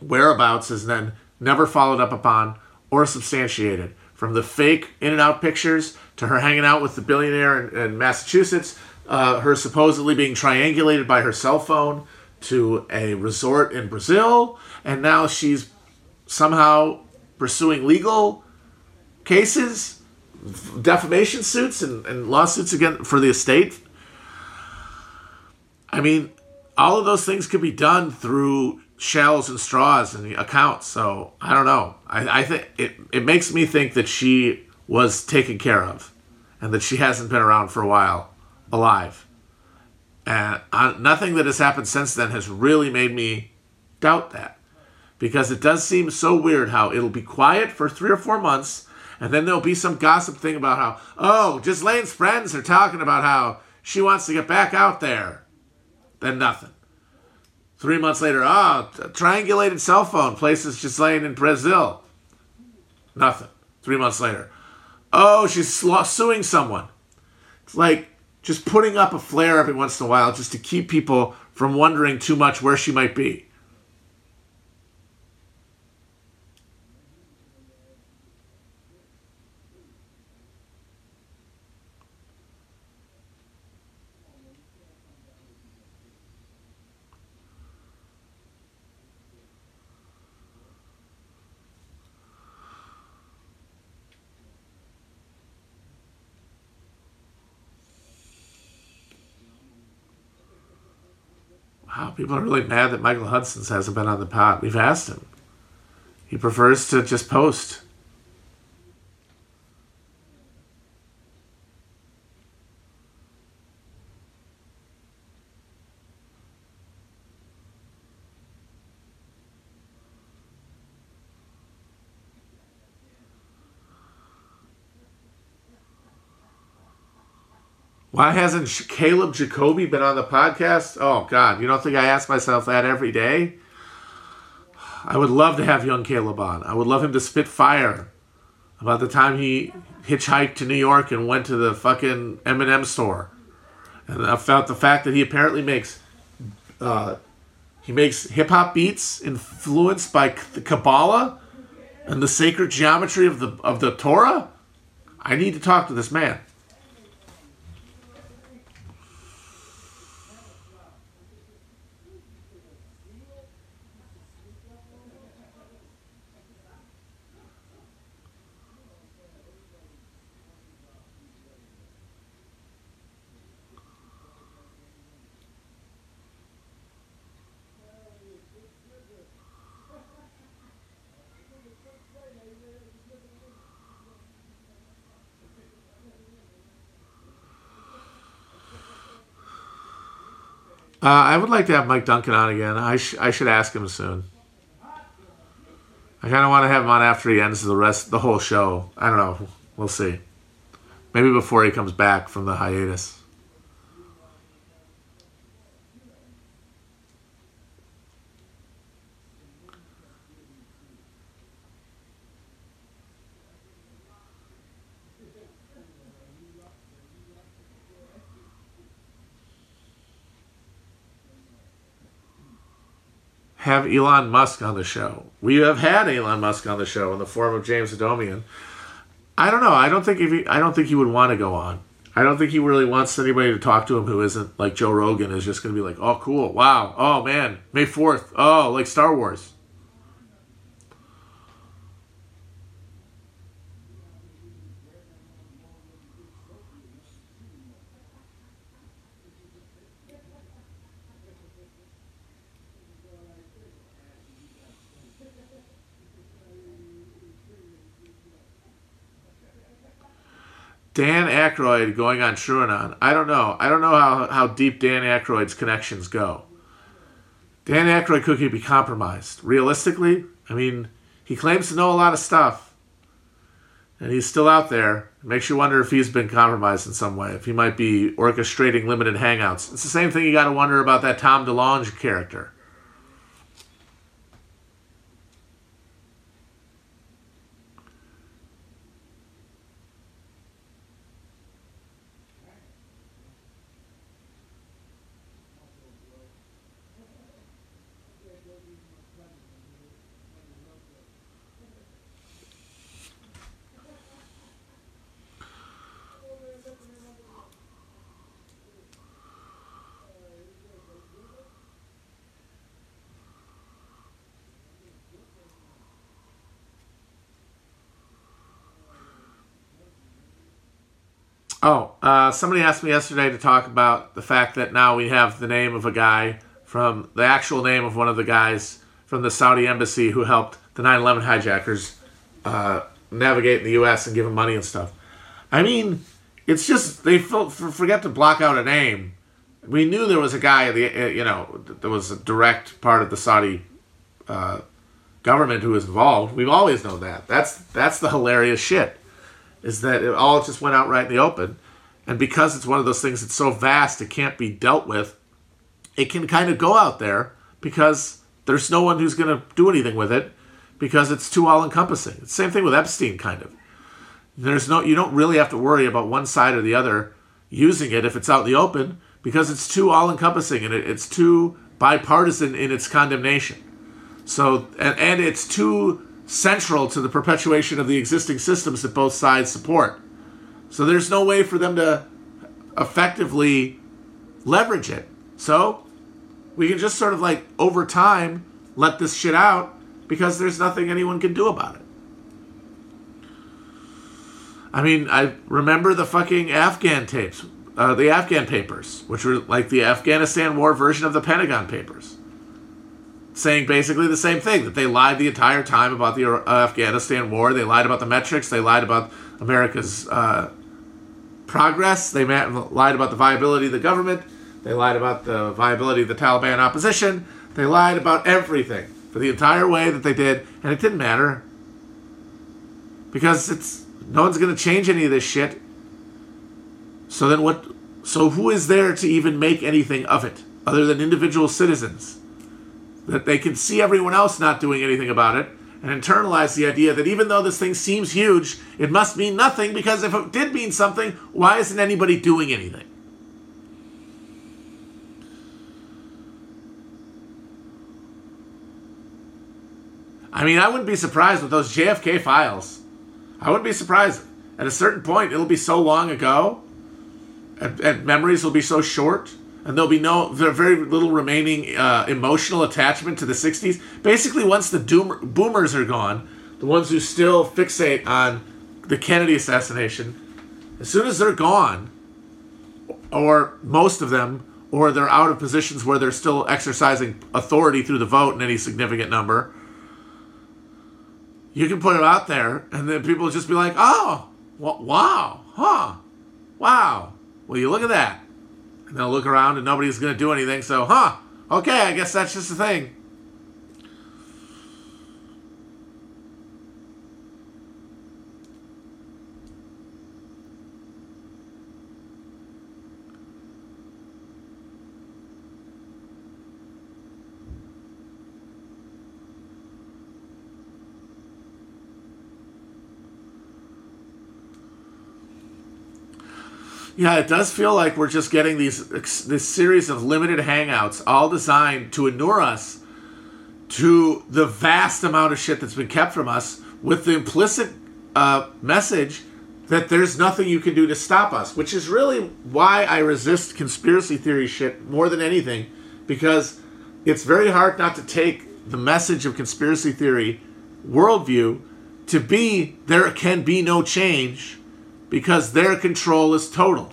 whereabouts is then never followed up upon or substantiated. From the fake in and out pictures to her hanging out with the billionaire in, in Massachusetts, uh, her supposedly being triangulated by her cell phone to a resort in Brazil, and now she's somehow pursuing legal cases, defamation suits, and, and lawsuits again for the estate. I mean, all of those things could be done through shells and straws and accounts. So I don't know. I, I think it, it makes me think that she was taken care of. and that she hasn't been around for a while, alive. And nothing that has happened since then has really made me doubt that. Because it does seem so weird how it'll be quiet for three or four months, and then there'll be some gossip thing about how, oh, just Ghislaine's friends are talking about how she wants to get back out there. Then nothing. Three months later, ah, oh, triangulated cell phone places Ghislaine in Brazil. Nothing. Three months later, oh, she's suing someone. It's like just putting up a flare every once in a while just to keep people from wondering too much where she might be. People are really mad that Michael Hudson's hasn't been on the pod. We've asked him. He prefers to just post. Why hasn't Caleb Jacoby been on the podcast? Oh, God. You don't think I ask myself that every day? I would love to have young Caleb on. I would love him to spit fire about the time he hitchhiked to New York and went to the fucking M&M store. And felt the fact that he apparently makes uh, he makes hip hop beats influenced by the Kabbalah and the sacred geometry of the of the Torah. I need to talk to this man. Uh, I would like to have Mike Duncan on again. I, sh- I should ask him soon. I kind of want to have him on after he ends the rest, the whole show. I don't know. We'll see. Maybe before he comes back from the hiatus. Have Elon Musk on the show. We have had Elon Musk on the show in the form of James Adomian. I don't know. I don't think if he, I don't think he would want to go on. I don't think he really wants anybody to talk to him who isn't like Joe Rogan is just going to be like, "Oh, cool. Wow. Oh, man. May 4th. Oh, like Star Wars." Dan Aykroyd going on TrueAnon. I don't know. I don't know how, how deep Dan Aykroyd's connections go. Dan Aykroyd could be compromised. Realistically, I mean, he claims to know a lot of stuff, and he's still out there. It makes you wonder if he's been compromised in some way, if he might be orchestrating limited hangouts. It's the same thing you got to wonder about that Tom DeLonge character. Oh, uh, somebody asked me yesterday to talk about the fact that now we have the name of a guy from the actual name of one of the guys from the Saudi embassy who helped the 9 11 hijackers uh, navigate in the U.S. and give them money and stuff. I mean, it's just they forget to block out a name. We knew there was a guy, the you know, there was a direct part of the Saudi uh, government who was involved. We've always known that. That's that's the hilarious shit, is that it all just went out right in the open, and because it's one of those things that's so vast it can't be dealt with, it can kind of go out there because there's no one who's going to do anything with it because it's too all encompassing. Same thing with Epstein, kind of. There's no, you don't really have to worry about one side or the other using it if it's out in the open because it's too all encompassing and it, it's too bipartisan in its condemnation. So, and, and it's too central to the perpetuation of the existing systems that both sides support. So there's no way for them to effectively leverage it. So we can just sort of like over time let this shit out because there's nothing anyone can do about it. I mean, I remember the fucking Afghan tapes, uh, the Afghan papers, which were like the Afghanistan war version of the Pentagon papers, saying basically the same thing that they lied the entire time about the uh, Afghanistan war. They lied about the metrics. They lied about America's uh, progress. They lied about the viability of the government. They lied about the viability of the Taliban opposition. They lied about everything for the entire way that they did, and it didn't matter because it's no one's going to change any of this shit. So then what? So who is there to even make anything of it other than individual citizens? That they can see everyone else not doing anything about it and internalize the idea that even though this thing seems huge, it must mean nothing because if it did mean something, why isn't anybody doing anything? I mean, I wouldn't be surprised with those JFK files. I wouldn't be surprised. At a certain point, it'll be so long ago, and, and memories will be so short, and there'll be no, very little remaining uh, emotional attachment to the '60s. Basically, once the doomer, boomers are gone, the ones who still fixate on the Kennedy assassination, as soon as they're gone, or most of them, or they're out of positions where they're still exercising authority through the vote in any significant number, you can put it out there, and then people will just be like, "Oh, wow, huh, wow." Well, you look at that, and they'll look around, and nobody's going to do anything. So, huh? Okay, I guess that's just the thing. Yeah, it does feel like we're just getting these this series of limited hangouts, all designed to inure us to the vast amount of shit that's been kept from us, with the implicit uh, message that there's nothing you can do to stop us. Which is really why I resist conspiracy theory shit more than anything, because it's very hard not to take the message of conspiracy theory worldview to be there can be no change because their control is total.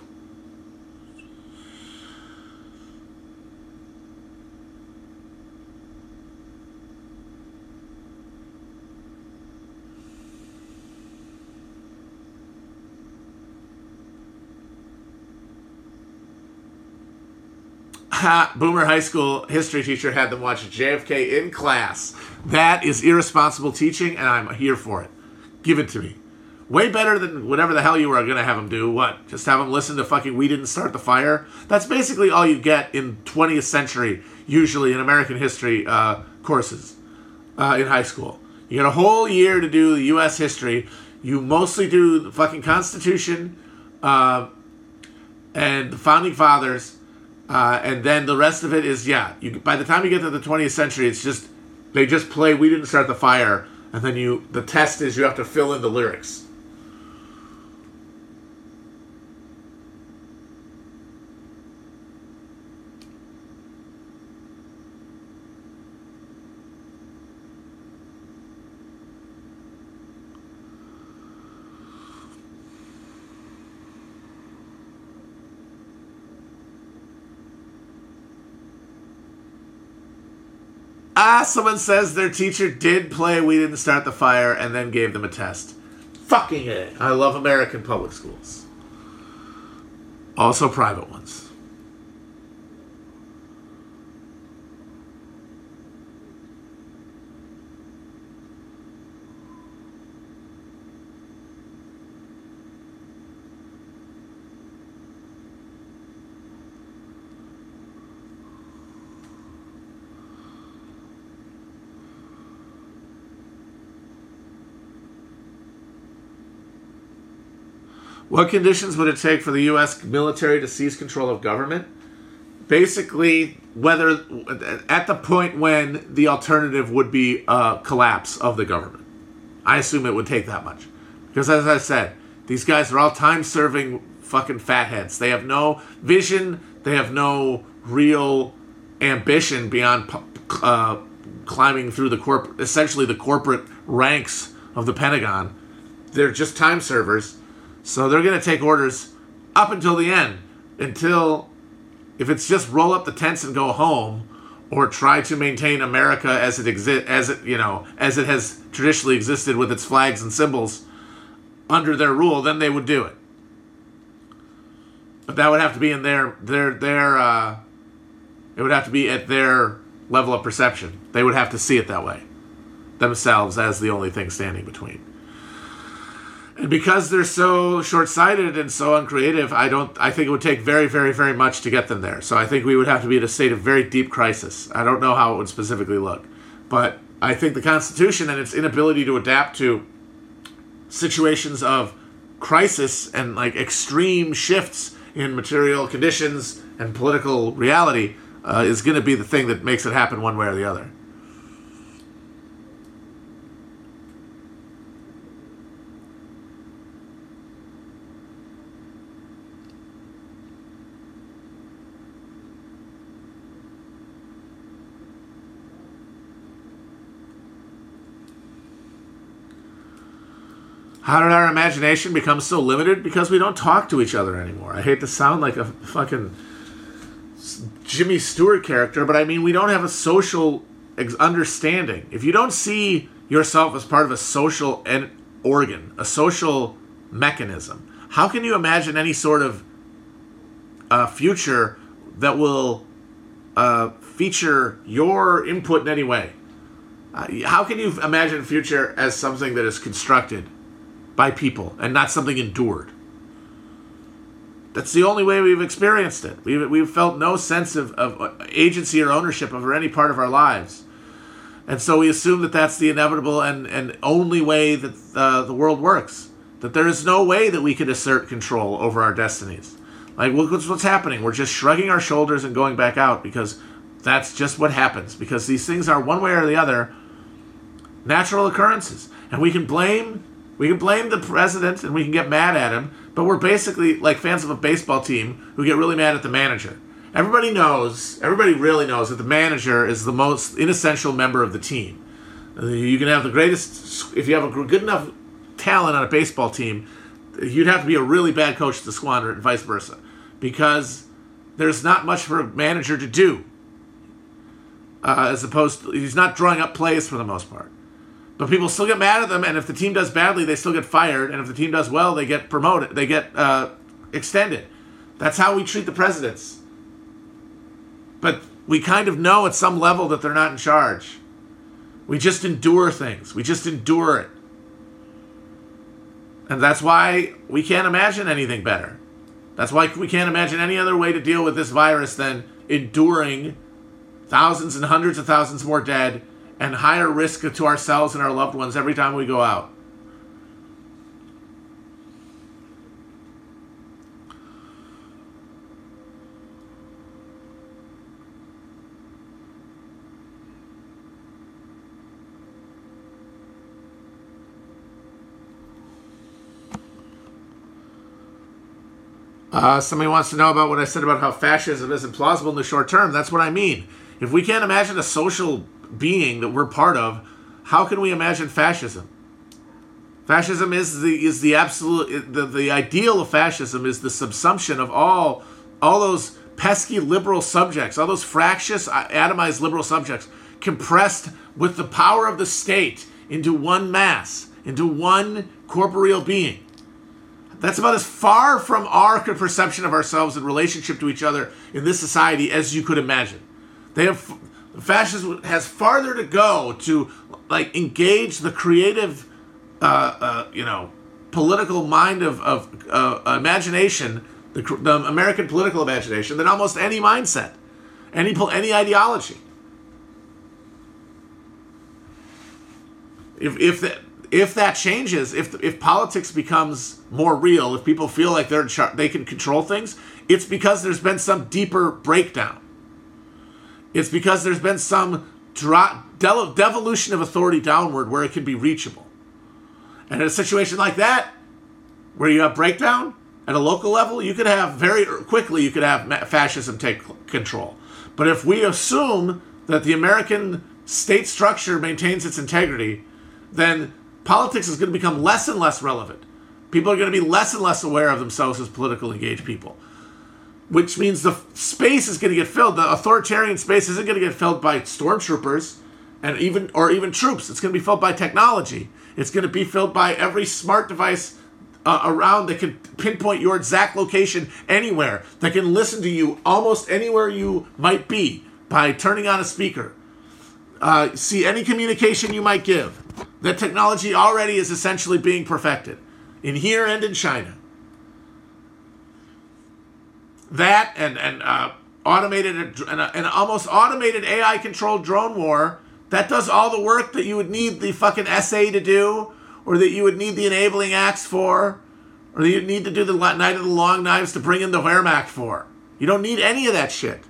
Boomer High School history teacher had them watch JFK in class. That is irresponsible teaching, and I'm here for it. Give it to me. Way better than whatever the hell you were going to have them do. What? Just have them listen to fucking We Didn't Start the Fire? That's basically all you get in 20th century, usually in American history uh, courses uh, in high school. You get a whole year to do the U.S. history. You mostly do the fucking Constitution uh, and the Founding Fathers. Uh, and then the rest of it is, yeah, you, by the time you get to the 20th century, it's just, they just play We Didn't Start the Fire. And then you, the test is you have to fill in the lyrics. Ah, someone says their teacher did play We Didn't Start the Fire and then gave them a test. Fucking it. I love American public schools. also private ones. What conditions would it take for the U.S. military to seize control of government? Basically, whether at the point when the alternative would be a collapse of the government. I assume it would take that much. Because as I said, these guys are all time serving fucking fatheads. They have no vision, they have no real ambition beyond uh, climbing through the corp essentially the corporate ranks of the Pentagon. They're just time servers so they're going to take orders up until the end, until if it's just roll up the tents and go home, or try to maintain America as it exist as it you know as it has traditionally existed with its flags and symbols under their rule, then they would do it. But that would have to be in their their their uh, it would have to be at their level of perception. They would have to see it that way themselves as the only thing standing between and because they're so short-sighted and so uncreative i don't i think it would take very very very much to get them there. So i think we would have to be in a state of very deep crisis. I don't know how it would specifically look. But i think the constitution and its inability to adapt to situations of crisis and like extreme shifts in material conditions and political reality uh, is going to be the thing that makes it happen one way or the other How did our imagination become so limited? Because we don't talk to each other anymore. I hate to sound like a fucking Jimmy Stewart character, but I mean, we don't have a social understanding. If you don't see yourself as part of a social en- organ, a social mechanism, how can you imagine any sort of uh, future that will uh, feature your input in any way? Uh, how can you imagine future as something that is constructed by people and not something endured. That's the only way we've experienced it. We've, we've felt no sense of, of agency or ownership over any part of our lives. And so we assume that that's the inevitable and, and only way that uh, the world works. That there is no way that we could assert control over our destinies. Like, look what's, what's happening. We're just shrugging our shoulders and going back out because that's just what happens. Because these things are, one way or the other, natural occurrences. And we can blame we can blame the president and we can get mad at him, but we're basically like fans of a baseball team who get really mad at the manager. Everybody knows, everybody really knows that the manager is the most inessential member of the team. You can have the greatest, if you have a good enough talent on a baseball team, you'd have to be a really bad coach to squander it and vice versa. Because there's not much for a manager to do. Uh, as opposed to, he's not drawing up plays for the most part. But people still get mad at them, and if the team does badly, they still get fired, and if the team does well, they get promoted, they get uh, extended. That's how we treat the presidents. But we kind of know at some level that they're not in charge. We just endure things. We just endure it. And that's why we can't imagine anything better. That's why we can't imagine any other way to deal with this virus than enduring thousands and hundreds of thousands more dead and higher risk to ourselves and our loved ones every time we go out. Uh, somebody wants to know about what I said about how fascism isn't plausible in the short term. That's what I mean. If we can't imagine a social being that we're part of, how can we imagine fascism? Fascism is the is the absolute the, the ideal of fascism is the subsumption of all all those pesky liberal subjects, all those fractious uh, atomized liberal subjects compressed with the power of the state into one mass, into one corporeal being. That's about as far from our perception of ourselves in relationship to each other in this society as you could imagine. They have fascism has farther to go to like engage the creative, uh, uh, you know, political mind of, of uh, imagination, the, the American political imagination, than almost any mindset, any any ideology. If if that if that changes, if if politics becomes more real, if people feel like they're char- they can control things, it's because there's been some deeper breakdown. It's because there's been some devolution of authority downward where it can be reachable. And in a situation like that, where you have breakdown at a local level, you could have very quickly you could have fascism take control. But if we assume that the American state structure maintains its integrity, then politics is going to become less and less relevant. People are going to be less and less aware of themselves as political engaged people, which means the space is going to get filled. The authoritarian space isn't going to get filled by stormtroopers and even or even troops. It's going to be filled by technology. It's going to be filled by every smart device uh, around that can pinpoint your exact location anywhere, that can listen to you almost anywhere you might be by turning on a speaker. Uh, see any communication you might give. That technology already is essentially being perfected in here and in China. That and and uh, automated and an almost automated AI controlled drone war that does all the work that you would need the fucking SA to do or that you would need the enabling acts for, or that you need to do the Night of the Long Knives to bring in the Wehrmacht for. You don't need any of that shit.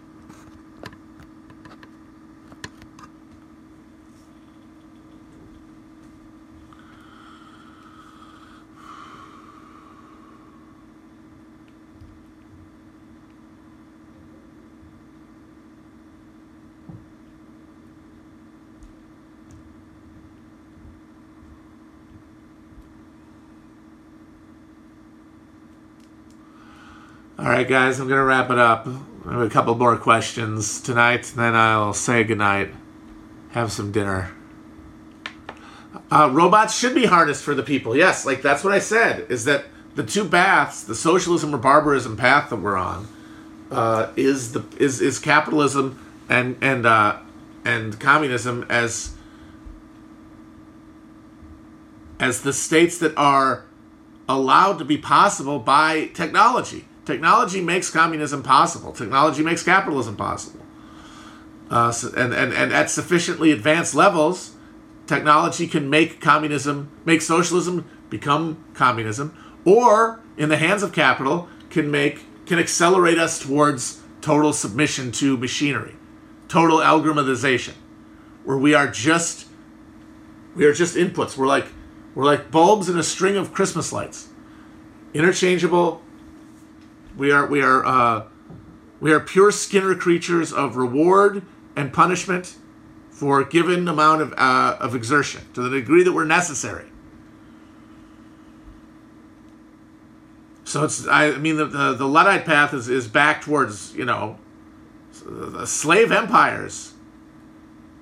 All right, guys, I'm going to wrap it up. I have a couple more questions tonight, and then I'll say goodnight. Have some dinner. Uh, robots should be hardest for the people. Yes, like that's what I said, is that the two paths, the socialism or barbarism path that we're on, uh, is the is is capitalism and and uh, and communism as as the states that are allowed to be possible by technology. Technology makes communism possible. Technology makes capitalism possible. Uh, so, and, and, and at sufficiently advanced levels, technology can make communism, make socialism become communism, or in the hands of capital, can make can accelerate us towards total submission to machinery, total algorithmization, where we are just we are just inputs. We're like we're like bulbs in a string of Christmas lights, interchangeable, we are we are uh, we are pure Skinner creatures of reward and punishment for a given amount of uh, of exertion to the degree that we're necessary. So it's I mean the the, the Luddite path is, is back towards you know slave empires.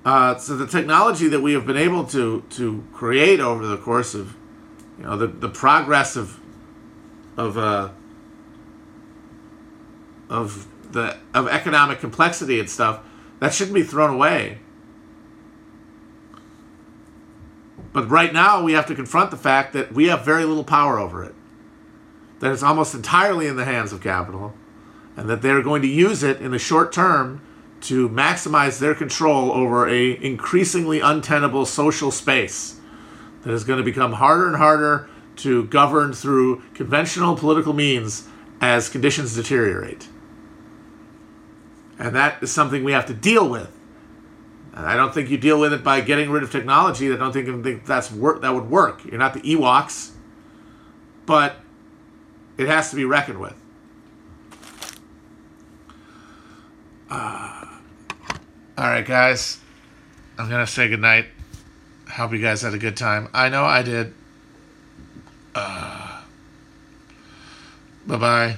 Uh, so the technology that we have been able to to create over the course of you know the, the progress of of uh, of the of economic complexity and stuff, that shouldn't be thrown away. But right now, we have to confront the fact that we have very little power over it. That it's almost entirely in the hands of capital, and that they're going to use it in the short term to maximize their control over a increasingly untenable social space that is going to become harder and harder to govern through conventional political means as conditions deteriorate. And that is something we have to deal with. And I don't think you deal with it by getting rid of technology. I don't think, think that's work that would work. You're not the Ewoks, but it has to be reckoned with. Uh, all right, guys. I'm gonna say goodnight. Hope you guys had a good time. I know I did. Uh, bye bye.